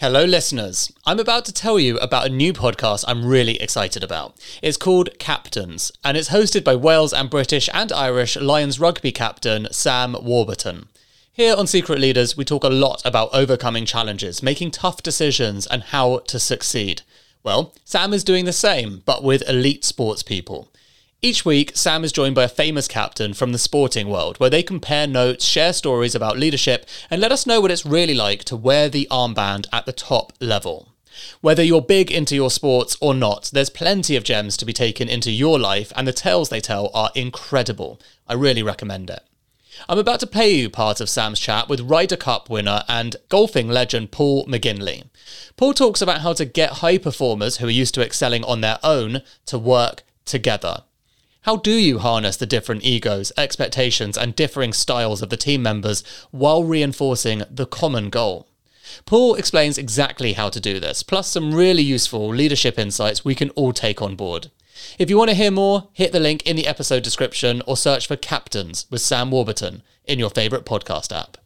Hello, listeners. I'm about to tell you about a new podcast I'm really excited about. It's called Captains, and it's hosted by Wales and British and Irish Lions rugby captain Sam Warburton. Here on Secret Leaders, we talk a lot about overcoming challenges, making tough decisions, and how to succeed. Well, Sam is doing the same, but with elite sports people. Each week, Sam is joined by a famous captain from the sporting world, where they compare notes, share stories about leadership, and let us know what it's really like to wear the armband at the top level. Whether you're big into your sports or not, there's plenty of gems to be taken into your life, and the tales they tell are incredible. I really recommend it. I'm about to play you part of Sam's chat with Ryder Cup winner and golfing legend Paul McGinley. Paul talks about how to get high performers who are used to excelling on their own to work together. How do you harness the different egos, expectations, and differing styles of the team members while reinforcing the common goal? Paul explains exactly how to do this, plus some really useful leadership insights we can all take on board. If you want to hear more, hit the link in the episode description or search for Captains with Sam Warburton in your favourite podcast app.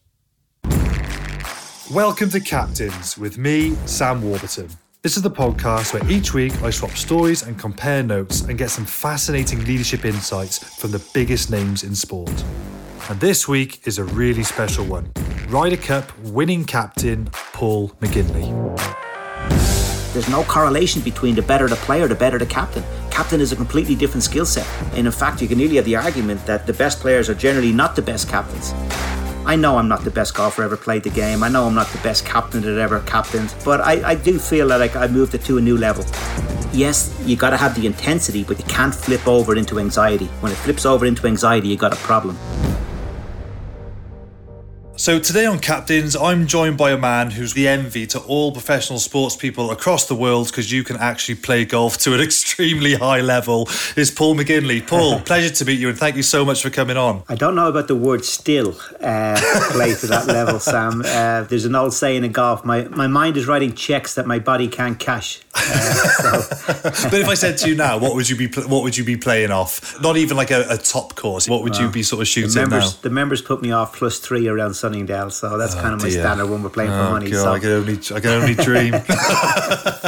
Welcome to Captains with me, Sam Warburton. This is the podcast where each week I swap stories and compare notes and get some fascinating leadership insights from the biggest names in sport. And this week is a really special one Ryder Cup winning captain Paul McGinley. There's no correlation between the better the player, the better the captain. Captain is a completely different skill set. And in fact, you can nearly have the argument that the best players are generally not the best captains. I know I'm not the best golfer ever played the game. I know I'm not the best captain that ever captained, but I, I do feel that like I moved it to a new level. Yes, you got to have the intensity, but you can't flip over into anxiety. When it flips over into anxiety, you got a problem. So today on Captains, I'm joined by a man who's the envy to all professional sports people across the world because you can actually play golf to an extremely high level. Is Paul McGinley. Paul, pleasure to meet you and thank you so much for coming on. I don't know about the word still uh, play to that level, Sam. Uh, there's an old saying in golf: my my mind is writing checks that my body can't cash. Uh, but if I said to you now, what would you be what would you be playing off? Not even like a, a top course. What would you be sort of shooting the members, now? The members put me off plus three around Sunningdale, so that's Oh, kind of my dear. standard when we're playing Oh, for money. God, so I can only I can only dream.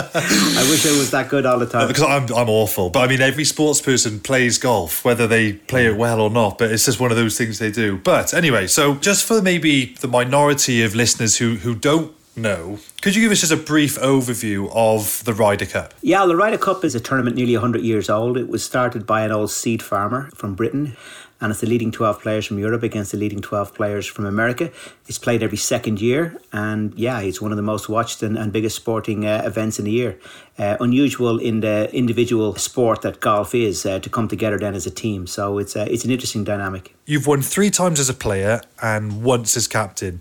I wish I was that good all the time. because I'm I'm awful. But I mean, every sports person plays golf, whether they play it well or not. But it's just one of those things they do. But anyway, so just for maybe the minority of listeners who who don't know, could you give us just a brief overview of the Ryder Cup? Yeah, the Ryder Cup is a tournament nearly 100 years old. It was started by an old seed farmer from Britain, and it's the leading 12 players from Europe against the leading 12 players from America. It's played every second year, and yeah, it's one of the most watched and, and biggest sporting uh, events in the year. Uh, unusual in the individual sport that golf is uh, to come together then as a team. So it's uh, it's an interesting dynamic. You've won three times as a player and once as captain.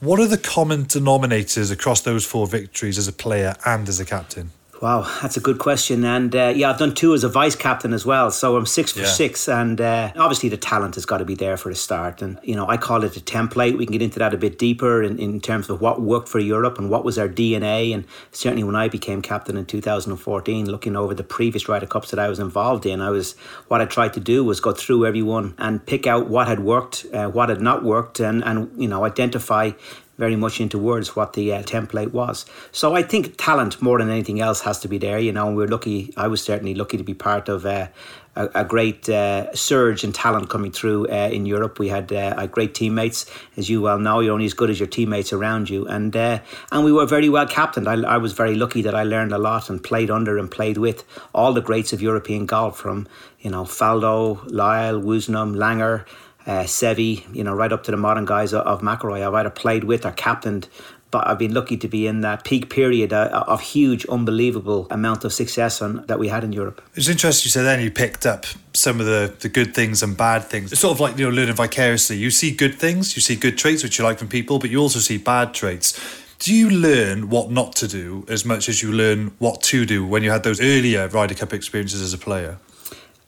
What are the common denominators across those four victories as a player and as a captain? Wow, that's a good question. And uh, yeah, I've done two as a vice captain as well. So I'm six for Yeah. six. And uh, obviously, the talent has got to be there for a start. And, you know, I call it a template. We can get into that a bit deeper in, in terms of what worked for Europe and what was our DNA. And certainly, when I became captain in 2014, looking over the previous Ryder Cups that I was involved in, I was what I tried to do was go through everyone and pick out what had worked, uh, what had not worked, and, and, you know, identify very much into words what the uh, template was. So I think talent more than anything else has to be there. You know, and we're lucky. I was certainly lucky to be part of. Uh, a, great uh, surge in talent coming through uh, in Europe. We had uh, great teammates, as you well know. You're only as good as your teammates around you, and uh, and we were very well captained. I, I was very lucky that I learned a lot and played under and played with all the greats of European golf, from you know Faldo, Lyle, Woosnam, Langer uh, Seve, you know, right up to the modern guys of, of McIlroy. I've either played with or captained, but I've been lucky to be in that peak period uh, of huge, unbelievable amount of success on, that we had in Europe. It's interesting you said then you picked up some of the, the good things and bad things. It's sort of like you know learning vicariously. You see good things, you see good traits which you like from people, but you also see bad traits. Do you learn what not to do as much as you learn what to do when you had those earlier Ryder Cup experiences as a player?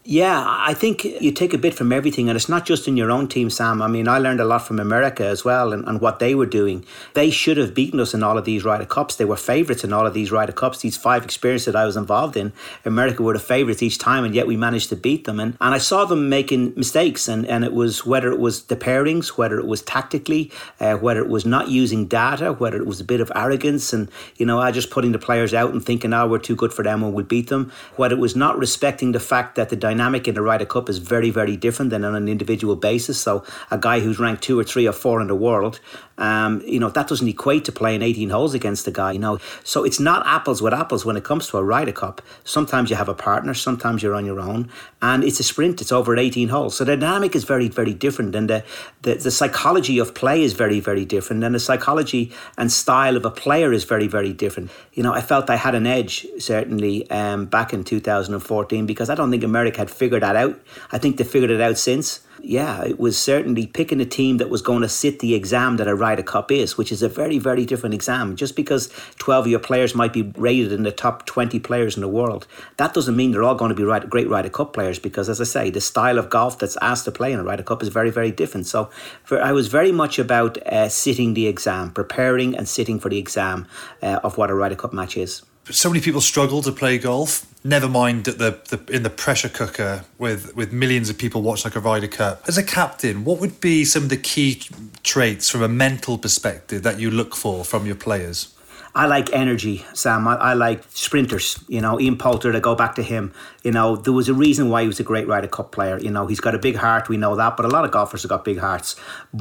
Yeah, I think you take a bit from everything, and it's not just in your own team, Sam. I mean, I learned a lot from America as well and, and what they were doing. They should have beaten us in all of these Ryder Cups. They were favourites in all of these Ryder Cups. These five experiences that I was involved in, America were the favourites each time, and yet we managed to beat them. And, and I saw them making mistakes, and, and it was whether it was the pairings, whether it was tactically, uh, whether it was not using data, whether it was a bit of arrogance, and, you know, I just putting the players out and thinking, oh, we're too good for them and we'll beat them, whether it was not respecting the fact that the dynamic in the Ryder Cup is very, very different than on an individual basis. So a guy who's ranked two or three or four in the world, um, you know, that doesn't equate to playing 18 holes against a guy, you know. So it's not apples with apples when it comes to a Ryder Cup. Sometimes you have a partner, sometimes you're on your own, and it's a sprint. It's over 18 holes. So the dynamic is very, very different, and the, the, the psychology of play is very, very different, and the psychology and style of a player is very, very different. You know, I felt I had an edge certainly um, back in 2014 because I don't think America had figured that out. I think they figured it out since yeah, it was certainly picking a team that was going to sit the exam that a Ryder Cup is, which is a very, very different exam. Just because 12 of your players might be rated in the top 20 players in the world, that doesn't mean they're all going to be great Ryder Cup players because, as I say, the style of golf that's asked to play in a Ryder Cup is very, very different. So for, I was very much about uh, sitting the exam, preparing and sitting for the exam uh, of what a Ryder Cup match is so many people struggle to play golf. Never mind that the, the in the pressure cooker with with millions of people watching like a Ryder Cup. As a captain, what would be some of the key traits from a mental perspective that you look for from your players? I like energy, Sam. I, I, like sprinters. You know, Ian Poulter, to go back to him, you know, there was a reason why he was a great Ryder Cup player. You know, he's got a big heart, we know that, but a lot of golfers have got big hearts.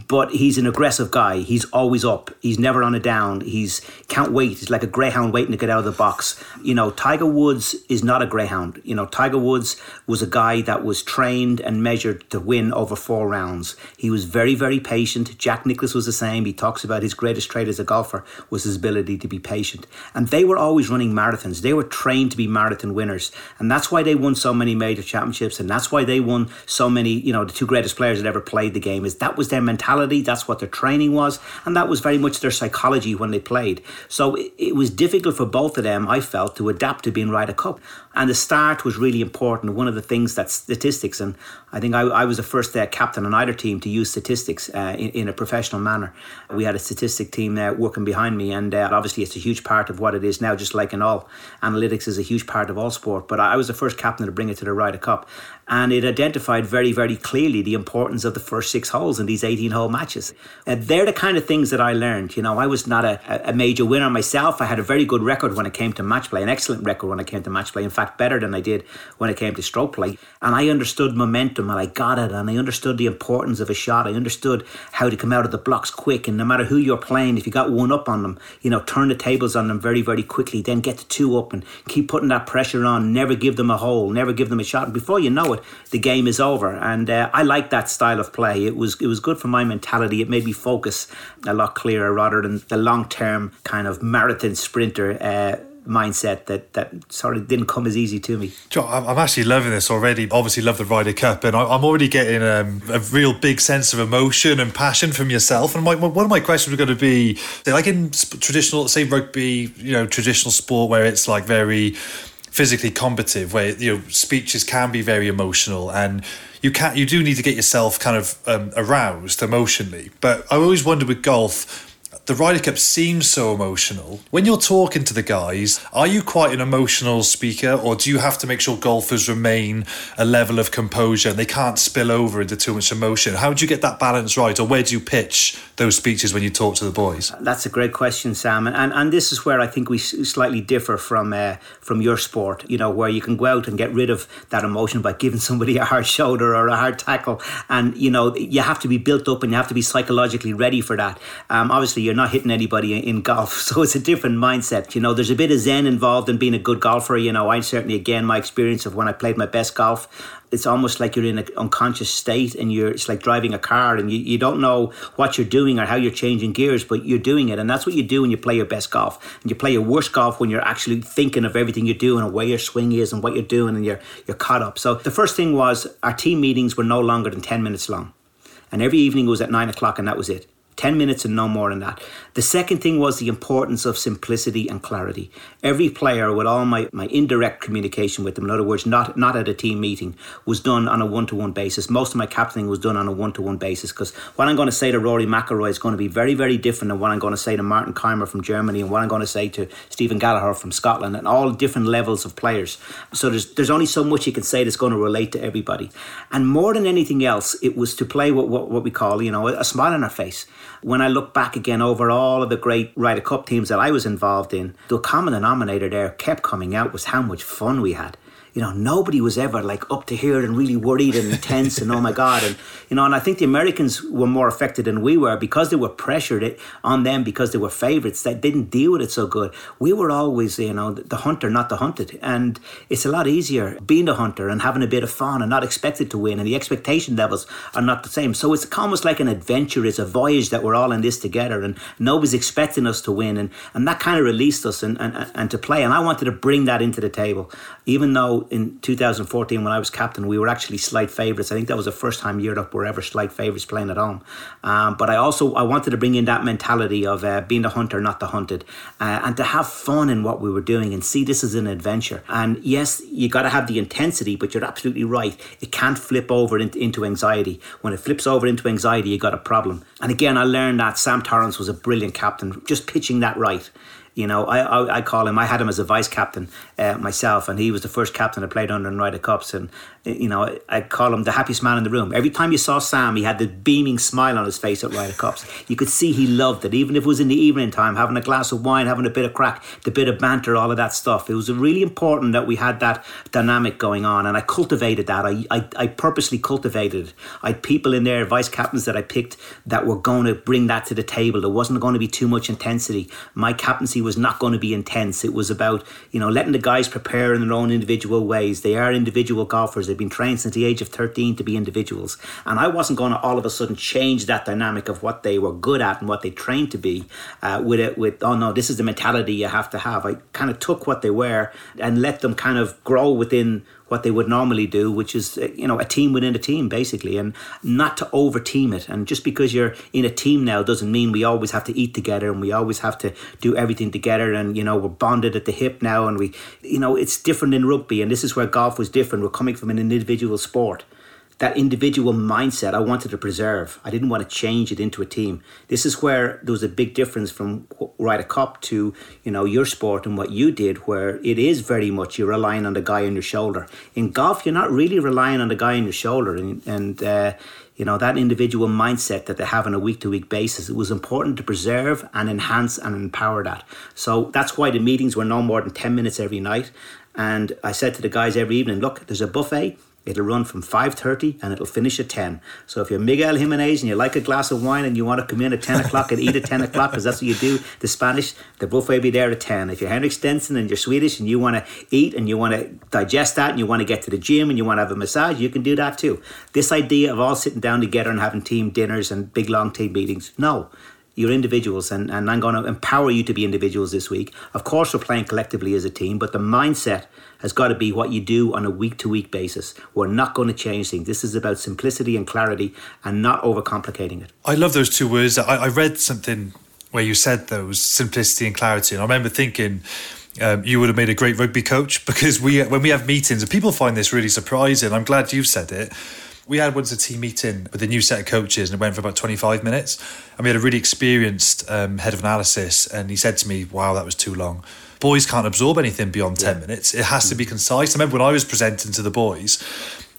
But he's an aggressive guy. He's always up. He's never on a down. He's can't wait. He's like a greyhound waiting to get out of the box. You know, Tiger Woods is not a greyhound. You know, Tiger Woods was a guy that was trained and measured to win over four rounds. He was very, very patient. Jack Nicklaus was the same. He talks about his greatest trait as a golfer was his ability to be patient. And they were always running marathons. They were trained to be marathon winners. And that's why they won so many major championships. And that's why they won so many, you know, the two greatest players that ever played the game is that was their mentality. That's what their training was. And that was very much their psychology when they played. So it, it was difficult for both of them, I felt, to adapt to being Ryder Cup. And the start was really important. One of the things that statistics, and I think I, I was the first uh, captain on either team to use statistics uh, in, in, a professional manner. We had a statistic team there working behind me, and uh, obviously it's a huge part of what it is now, just like in all. Analytics is a huge part of all sport, but I was the first captain to bring it to the Ryder Cup and it identified very, very clearly the importance of the first six holes in these 18 hole matches. And they're the kind of things that I learned. You know, I was not a, a major winner myself. I had a very good record when it came to match play, an excellent record when it came to match play. In fact, better than I did when it came to stroke play. And I understood momentum and I got it and I understood the importance of a shot. I understood how to come out of the blocks quick. And no matter who you're playing, if you got one up on them, you know, turn the tables on them very, very quickly, then get the two up and keep putting that pressure on. Never give them a hole, never give them a shot. And before you know it, the game is over. And uh, I like that style of play. It was it was good for my mentality. It made me focus a lot clearer rather than the long term kind of marathon sprinter. Uh, mindset that that sort of didn't come as easy to me. I'm actually loving this already. Obviously, love the Ryder Cup, and I'm already getting um, a real big sense of emotion and passion from yourself. And my, one of my questions was going to be, like in traditional, say rugby, you know, traditional sport where it's like very physically combative where you know speeches can be very emotional and you can you do need to get yourself kind of um, aroused emotionally but i always wonder with golf the Ryder Cup seems so emotional. When you're talking to the guys, are you quite an emotional speaker, or do you have to make sure golfers remain a level of composure and they can't spill over into too much emotion? How do you get that balance right, or where do you pitch those speeches when you talk to the boys? That's a great question, Sam, and and this is where I think we slightly differ from uh, from your sport. You know, where you can go out and get rid of that emotion by giving somebody a hard shoulder or a hard tackle, and you know you have to be built up and you have to be psychologically ready for that. Um, obviously you're not hitting anybody in golf. So it's a different mindset. You know, there's a bit of zen involved in being a good golfer. You know, I certainly, again, my experience of when I played my best golf, it's almost like you're in an unconscious state and you're it's like driving a car and you, you don't know what you're doing or how you're changing gears but you're doing it and that's what you do when you play your best golf and you play your worst golf when you're actually thinking of everything you're doing and where your swing is and what you're doing and you're you're caught up so the first thing was our team meetings were no longer than 10 minutes long and every evening was at 9 o'clock and that was it 10 minutes and no more than that. The second thing was the importance of simplicity and clarity. Every player, with all my, my indirect communication with them, in other words, not, not at a team meeting, was done on a one to one basis. Most of my captaining was done on a one to one basis because what I'm going to say to Rory McIlroy is going to be very, very different than what I'm going to say to Martin Kaymer from Germany and what I'm going to say to Stephen Gallagher from Scotland and all different levels of players. So there's, there's only so much you can say that's going to relate to everybody. And more than anything else, it was to play what, what, what we call, you know, a smile on our face. When I look back again over all of the great Ryder Cup teams that I was involved in, the common denominator there kept coming out was how much fun we had you know, nobody was ever like up to here and really worried and intense and oh my God. And, you know, and I think the Americans were more affected than we were because they were pressured on them because they were favourites that didn't deal with it so good. We were always, you know, the hunter, not the hunted. And it's a lot easier being the hunter and having a bit of fun and not expected to win. And the expectation levels are not the same. So it's almost like an adventure. It's a voyage that we're all in this together and nobody's expecting us to win. And, and that kind of released us and, and, and to play. And I wanted to bring that into the table, even though in 2014 when I was captain, we were actually slight favourites. I think that was the first time Europe were ever slight favourites playing at home. Um, but I also I wanted to bring in that mentality of uh, being the hunter, not the hunted, uh, and to have fun in what we were doing and see this as an adventure. And yes, you got to have the intensity, but you're absolutely right. It can't flip over into, into anxiety. When it flips over into anxiety, you got a problem. And again, I learned that Sam Torrance was a brilliant captain, just pitching that right. You know, I, I, I call him. I had him as a vice captain uh, myself, and he was the first captain I played under in Ryder Cups. And you know, I call him the happiest man in the room. Every time you saw Sam, he had the beaming smile on his face at Ryder Cups. You could see he loved it, even if it was in the evening time, having a glass of wine, having a bit of crack, the bit of banter, all of that stuff. It was really important that we had that dynamic going on, and I cultivated that. I, I, I purposely cultivated it. I had people in there, vice captains that I picked, that were going to bring that to the table. There wasn't going to be too much intensity. My captaincy was not going to be intense. It was about, you know, letting the guys prepare in their own individual ways. They are individual golfers. They've been trained since the age of 13 to be individuals. And I wasn't going to all of a sudden change that dynamic of what they were good at and what they trained to be uh, with it, with, oh no, this is the mentality you have to have. I kind of took what they were and let them kind of grow within what they would normally do, which is uh, you know a team within a team basically, and not to over team it. And just because you're in a team now doesn't mean we always have to eat together and we always have to do everything together. And you know we're bonded at the hip now, and we you know it's different in rugby, and this is where golf was different. We're coming from an individual sport that individual mindset I wanted to preserve. I didn't want to change it into a team. This is where there was a big difference from Ryder Cup to you know your sport and what you did, where it is very much you're relying on the guy on your shoulder. In golf, you're not really relying on the guy on your shoulder, and, and uh, you know that individual mindset that they have on a week to week basis. It was important to preserve and enhance and empower that. So that's why the meetings were no more than ten minutes every night. And I said to the guys every evening, look, there's a buffet It'll run from 5.30 and it'll finish at 10. So if you're Miguel Jimenez and you like a glass of wine and you want to come in at 10 o'clock and eat at 10 o'clock, because that's what you do, the Spanish, the buffet will be there at 10. If you're Henrik Stenson and you're Swedish and you want to eat and you want to digest that and you want to get to the gym and you want to have a massage, you can do that too. This idea of all sitting down together and having team dinners and big long team meetings, no you're individuals and, and I'm going to empower you to be individuals this week. Of course, we're playing collectively as a team, but the mindset has got to be what you do on a week to week basis. We're not going to change things. This is about simplicity and clarity and not overcomplicating it. I love those two words. I, I read something where you said those simplicity and clarity. And I remember thinking, um, you would have made a great rugby coach because we when we have meetings and people find this really surprising. I'm glad you've said it. We had once a team meeting with a new set of coaches and it went for about 25 minutes. And we had a really experienced um, head of analysis and he said to me, Wow, that was too long boys can't absorb anything beyond 10 yeah. minutes. It has to be concise. I remember when I was presenting to the boys,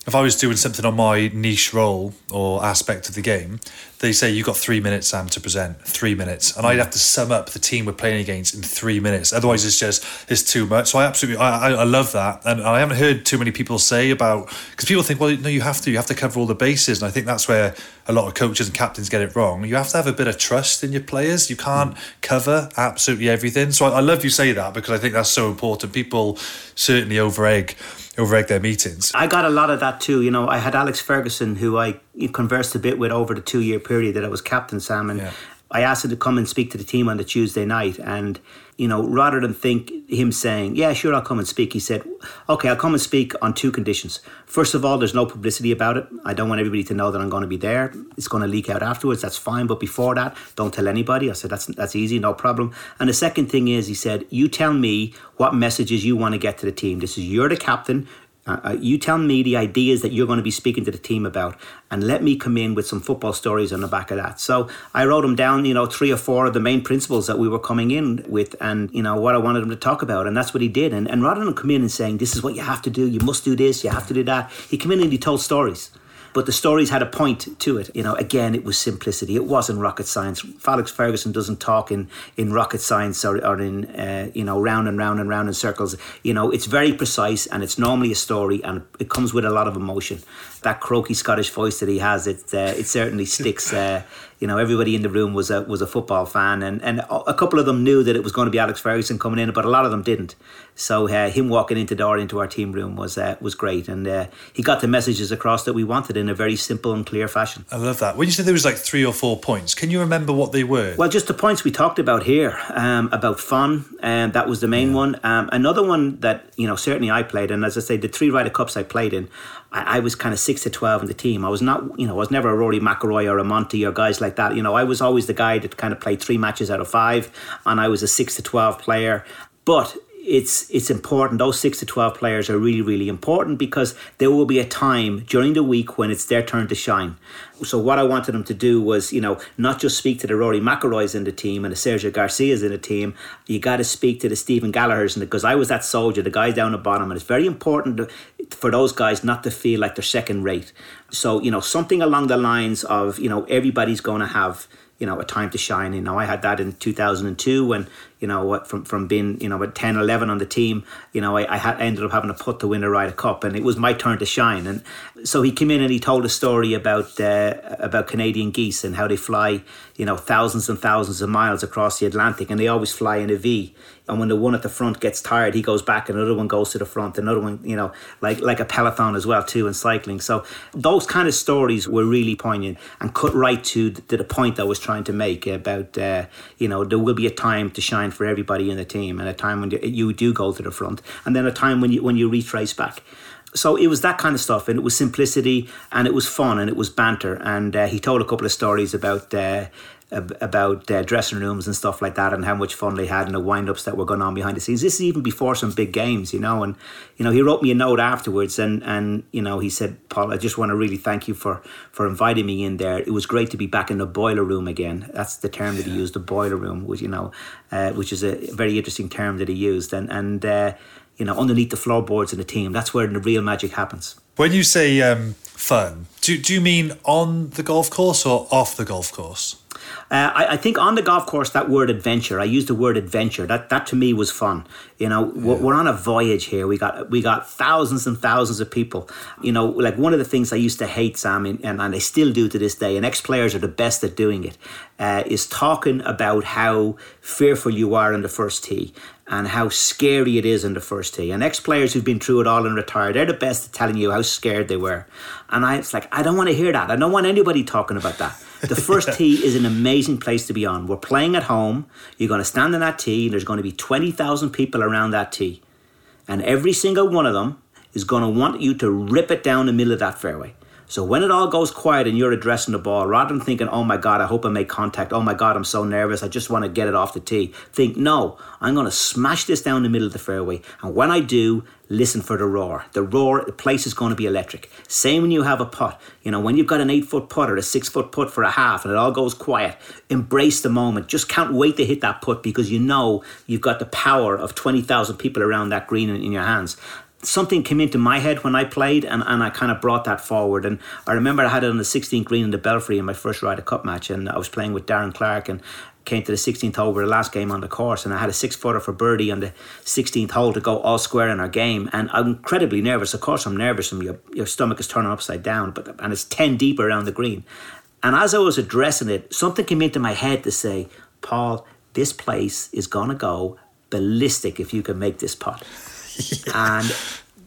if I was doing something on my niche role or aspect of the game, they say you've got three minutes, Sam, to present. Three minutes, and I'd have to sum up the team we're playing against in three minutes. Otherwise, it's just it's too much. So I absolutely I, I love that, and I haven't heard too many people say about because people think, well, no, you have to, you have to cover all the bases, and I think that's where a lot of coaches and captains get it wrong. You have to have a bit of trust in your players. You can't mm. cover absolutely everything. So I, I love you say that because I think that's so important. People certainly over egg over at their meetings. I got a lot of that too. You know, I had Alex Ferguson, who I conversed a bit with over the two year period that I was captain, Sam, and yeah. I asked him to come and speak to the team on the Tuesday night, and you know, rather than think him saying, "Yeah, sure, I'll come and speak," he said, "Okay, I'll come and speak on two conditions. First of all, there's no publicity about it. I don't want everybody to know that I'm going to be there. It's going to leak out afterwards. That's fine, but before that, don't tell anybody." I said, "That's that's easy, no problem." And the second thing is, he said, "You tell me what messages you want to get to the team. This is you're the captain. Uh, uh, you tell me the ideas that you're going to be speaking to the team about, and let me come in with some football stories on the back of that. So I wrote them down, you know, three or four of the main principles that we were coming in with, and you know what I wanted him to talk about, and that's what he did. And, and rather than come in and saying this is what you have to do, you must do this, you have to do that, he came in and he told stories but the stories had a point to it. You know, again, it was simplicity. It wasn't rocket science. Alex Ferguson doesn't talk in, in rocket science or, or in, uh, you know, round and round and round in circles. You know, it's very precise and it's normally a story and it comes with a lot of emotion. That croaky Scottish voice that he has, it, uh, it certainly sticks. Uh, you know, everybody in the room was a was a football fan, and and a couple of them knew that it was going to be Alex Ferguson coming in, but a lot of them didn't. So uh, him walking into door into our team room was uh, was great, and uh, he got the messages across that we wanted in a very simple and clear fashion. I love that. When you said there was like three or four points, can you remember what they were? Well, just the points we talked about here um, about fun, and um, that was the main yeah. one. Um, another one that you know certainly I played, and as I say, the three Ryder Cups I played in, I, I, was kind of six to twelve in the team. I was not, you know, I was never a Rory McIlroy or a Monty or guys like that. You know, I was always the guy that kind of played three matches out of five, and I was a six to twelve player. But it's it's important. Those six to twelve players are really really important because there will be a time during the week when it's their turn to shine. So what I wanted them to do was, you know, not just speak to the Rory McIlroys in the team and the Sergio Garcias in the team. You got to speak to the Stephen Gallagher's and because I was that soldier, the guys down the bottom, and it's very important for those guys not to feel like they're second rate. So you know, something along the lines of, you know, everybody's going to have you know a time to shine. You know, I had that in 2002 when you know from from being you know at 10, 11 on the team. You know, I, I had, ended up having a putt to win a Ryder Cup, and it was my turn to shine. And so he came in and he told a story about uh, about Canadian geese and how they fly you know thousands and thousands of miles across the Atlantic, and they always fly in a V and when the one at the front gets tired, he goes back, another one goes to the front, another one, you know, like like a peloton as well too in cycling. So those kind of stories were really poignant and cut right to, to the point I was trying to make about, uh, you know, there will be a time to shine for everybody in the team, and a time when you do go to the front, and then a time when you when you retrace back. So it was that kind of stuff and it was simplicity and it was fun and it was banter. And uh, he told a couple of stories about uh, about uh, dressing rooms and stuff like that and how much fun they had and the wind-ups that were going on behind the scenes. This is even before some big games you know and you know he wrote me a note afterwards and and you know he said paul i just want to really thank you for for inviting me in there. It was great to be back in the boiler room again. That's the term that he used the boiler room which you know uh, which is a very interesting term that he used. And and uh, you know underneath the floorboards in the team that's where the real magic happens. When you say um, fun do, do you mean on the golf course or off the golf course uh, I, I, think on the golf course, that word adventure, I used the word adventure. That that to me was fun. You know, yeah. we're, we're, on a voyage here. We got we got thousands and thousands of people. You know, like one of the things I used to hate, Sam, and, and I still do to this day, and ex players are the best at doing it, uh, is talking about how fearful you are in the first tee and how scary it is in the first tee. And ex players who've been through it all and retired, they're the best at telling you how scared they were. And I, it's like, I don't want to hear that. I don't want anybody talking about that. The first tee is an amazing place to be on. We're playing at home. You're going to stand on that tee, and there's going to be 20,000 people around that tee. And every single one of them is going to want you to rip it down the middle of that fairway. So when it all goes quiet and you're addressing the ball, rather than thinking, oh my God, I hope I make contact. Oh my God, I'm so nervous. I just want to get it off the tee. Think, no, I'm going to smash this down the middle of the fairway. And when I do, listen for the roar. The roar, the place is going to be electric. Same when you have a putt. You know, when you've got an eight foot putt or a six foot putt for a half and it all goes quiet, embrace the moment. Just can't wait to hit that putt because you know you've got the power of 20,000 people around that green in, in your hands something came into my head when I played, and, and I kind of brought that forward. And I remember I had it on the 16th green in the Belfry in my first Ryder Cup match, and I was playing with Darren Clarke and came to the 16th hole, the last game on the course, and I had a six footer for birdie on the 16th hole to go all square in our game. And I'm incredibly nervous. Of course, I'm nervous, and your, your stomach is turning upside down, but and it's 10 deep around the green. And as I was addressing it, something came into my head to say, Paul, this place is going to go ballistic if you can make this putt. and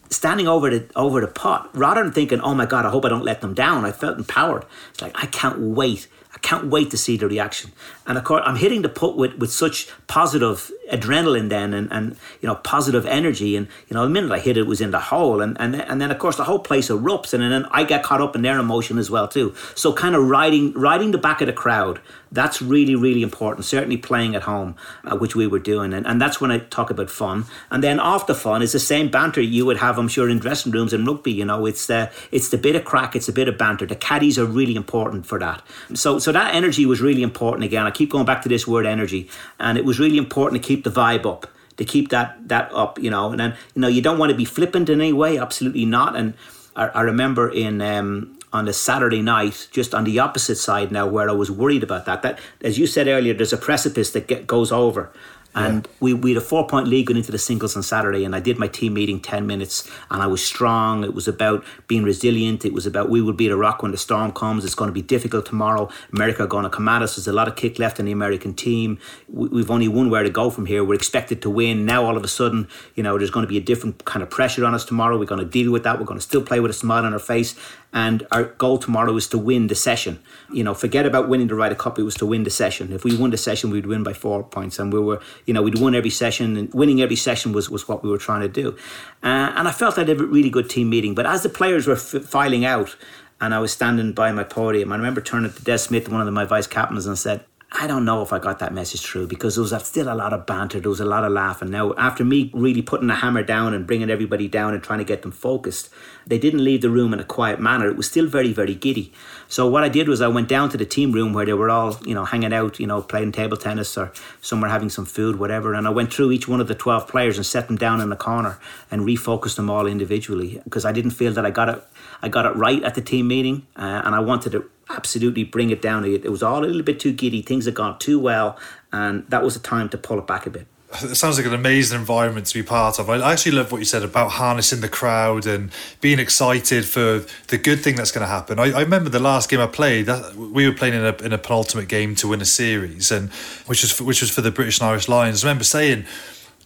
standing over the over the putt, rather than thinking, "Oh my God, I hope I don't let them down," I felt empowered. It's like I can't wait. I can't wait to see the reaction. And of course, I'm hitting the putt with, with such positive adrenaline then and, and you know positive energy. And you know the minute I hit it was in the hole. And and and then of course the whole place erupts. And then I get caught up in their emotion as well too. So kind of riding riding the back of the crowd that's really really important. Certainly playing at home uh, which we were doing. And, and that's when I talk about fun. And then the fun is the same banter you would have I'm sure in dressing rooms and rugby you know. It's the it's the bit of crack it's a bit of banter. The caddies are really important for that. So so that energy was really important again. I keep going back to this word energy and it was really important to keep the vibe up, to keep that that up, you know. And then you know you don't want to be flippant in any way, absolutely not. And I, I remember in um, on a Saturday night, just on the opposite side now, where I was worried about that. That, as you said earlier, there's a precipice that get, goes over, and yeah. we, we had a four point lead going into the singles on Saturday, and I did my team meeting 10 minutes, and I was strong. It was about being resilient. It was about we will beat Iraq when the storm comes. It's going to be difficult tomorrow. America are going to come at us. There's a lot of kick left in the American team. We've only one where to go from here. We're expected to win. Now, all of a sudden, you know, there's going to be a different kind of pressure on us tomorrow. We're going to deal with that. We're going to still play with a smile on our face. And our goal tomorrow is to win the session. You know, forget about winning the Ryder Cup. It was to win the session. If we won the session, we'd win by four points. And we were, you know, we'd won every session. And winning every session was, was what we were trying to do. Uh, and I felt I had a really good team meeting. But as the players were f- filing out, and I was standing by my podium, I remember turning to Des Smyth, one of my vice captains, and said, I don't know if I got that message through because there was still a lot of banter, there was a lot of laughing. Now, after me really putting the hammer down and bringing everybody down and trying to get them focused, they didn't leave the room in a quiet manner. It was still very, very giddy. So what I did was I went down to the team room where they were all, you know, hanging out, you know, playing table tennis or somewhere having some food, whatever. And I went through each one of the 12 players and set them down in the corner and refocused them all individually because I didn't feel that I got it, I got it right at the team meeting uh, and I wanted to absolutely bring it down. It, was all a little bit too giddy. Things had gone too well, and that was the time to pull it back a bit. It sounds like an amazing environment to be part of. I actually love what you said about harnessing the crowd and being excited for the good thing that's going to happen. I, I remember the last game I played. We were playing in a, in a penultimate game to win a series, and which was for, which was for the British and Irish Lions. I remember saying,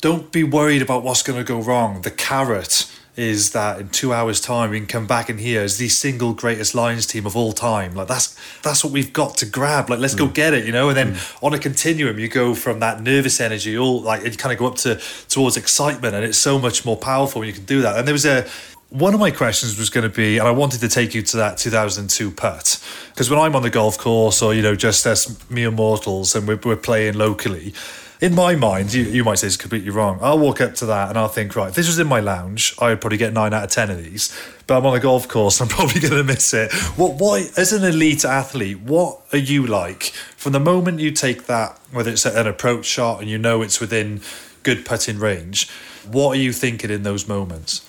"Don't be worried about what's going to go wrong. The carrot." Is that in two hours' time we can come back and here as the single greatest Lions team of all time. Like that's that's what we've got to grab. Like let's mm. go get it, you know. And then mm. on a continuum, you go from that nervous energy, all like it kind of go up to towards excitement, and it's so much more powerful when you can do that. And there was a one of my questions was going to be, and I wanted to take you to that 2002 putt, because when I'm on the golf course or, you know, just as mere mortals and we're, we're playing locally, in my mind, you, you might say it's completely wrong. I'll walk up to that and I'll think, right, if this was in my lounge, I would probably get nine out of 10 of these. But I'm on a golf course, I'm probably going to miss it. What, why, as an elite athlete, what are you like from the moment you take that, whether it's an approach shot and you know it's within good putting range? What are you thinking in those moments?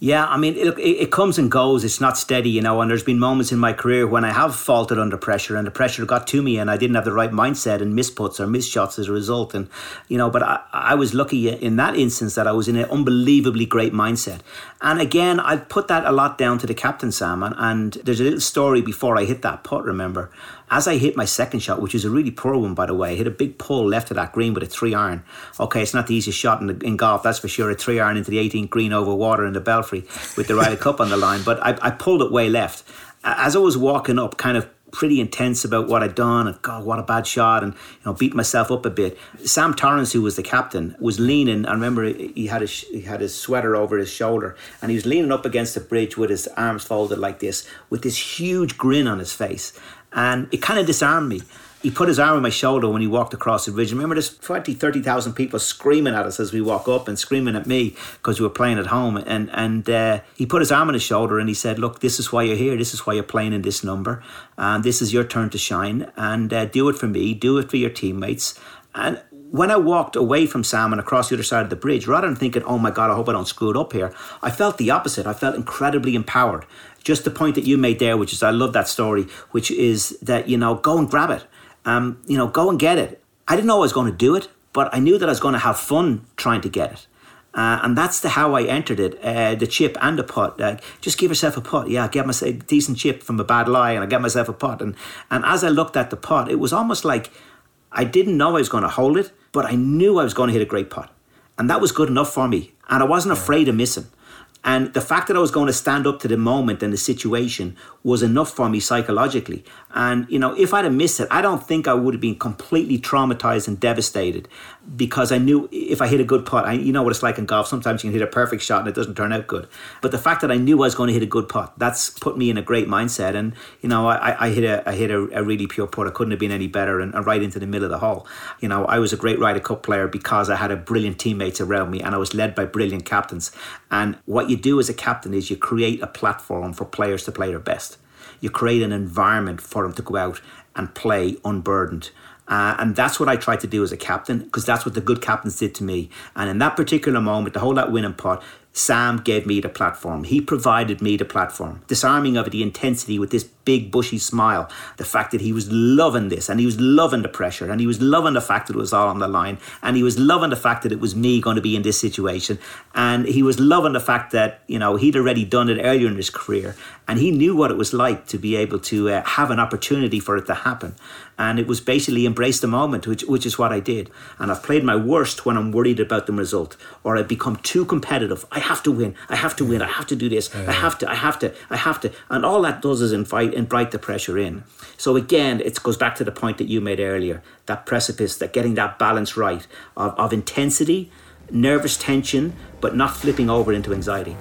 Yeah, I mean, it, it comes and goes. It's not steady, you know. And there's been moments in my career when I have faltered under pressure, and the pressure got to me, and I didn't have the right mindset, and misputs or misshots as a result. And you know, but I, I was lucky in that instance that I was in an unbelievably great mindset. And again, I put that a lot down to the captain Sam. And, and there's a little story before I hit that putt. Remember, as I hit my second shot, which is a really poor one, by the way, I hit a big pull left of that green with a three iron. Okay, it's not the easiest shot in, the, in golf, that's for sure. A three iron into the 18th green over water in the belfry with the Ryder Cup on the line. But I, I pulled it way left. As I was walking up, kind of pretty intense about what I'd done and God, what a bad shot, and you know, beat myself up a bit. Sam Torrance, who was the captain, was leaning. I remember he had his he had his sweater over his shoulder, and he was leaning up against the bridge with his arms folded like this, with this huge grin on his face and it kind of disarmed me. He put his arm on my shoulder when he walked across the bridge. Remember, there's 20, 30,000 people screaming at us as we walk up and screaming at me because we were playing at home. And and uh, he put his arm on his shoulder and he said, "Look, this is why you're here. This is why you're playing in this number, and this is your turn to shine. And uh, do it for me. Do it for your teammates." And when I walked away from Sam and across the other side of the bridge, rather than thinking, oh my God, I hope I don't screw it up here, I felt the opposite. I felt incredibly empowered just the point that you made there, which is I love that story, which is that you know go and grab it, um, you know go and get it. I didn't know I was going to do it, but I knew that I was going to have fun trying to get it. Uh, and that's the how I entered it. Uh, the chip and the putt. Uh, just give yourself a putt. Yeah, get myself a decent chip from a bad lie, and I get myself a putt. And and as I looked at the putt, it was almost like I didn't know I was going to hold it, but I knew I was going to hit a great putt, and that was good enough for me. And I wasn't afraid of missing And the fact that I was going to stand up to the moment and the situation was enough for me psychologically. And, you know, if I'd have missed it, I don't think I would have been completely traumatized and devastated because I knew if I hit a good putt, I, you know what it's like in golf. Sometimes you can hit a perfect shot and it doesn't turn out good. But the fact that I knew I was going to hit a good putt, that's put me in a great mindset. And, you know, I, I hit, a, I hit a, a really pure putt. I couldn't have been any better and, and right into the middle of the hole. You know, I was a great Ryder Cup player because I had a brilliant teammates around me and I was led by brilliant captains. And what you do as a captain is you create a platform for players to play their best. You create an environment for them to go out and play unburdened. Uh, and that's what I tried to do as a captain because that's what the good captains did to me. And in that particular moment, the whole that winning putt, Sam gave me the platform. He provided me the platform. Disarming of the intensity with this big bushy smile. The fact that he was loving this and he was loving the pressure and he was loving the fact that it was all on the line and he was loving the fact that it was me going to be in this situation and he was loving the fact that, you know, he'd already done it earlier in his career and he knew what it was like to be able to uh, have an opportunity for it to happen. And it was basically embrace the moment, which, which is what I did. And I've played my worst when I'm worried about the result or I've become too competitive. Have to win. I have to win. I have to do this. I have to. I have to. I have to. And all that does is invite invite the pressure in. So again, it goes back to the point that you made earlier. That precipice, that getting that balance right of, of intensity, nervous tension, but not flipping over into anxiety.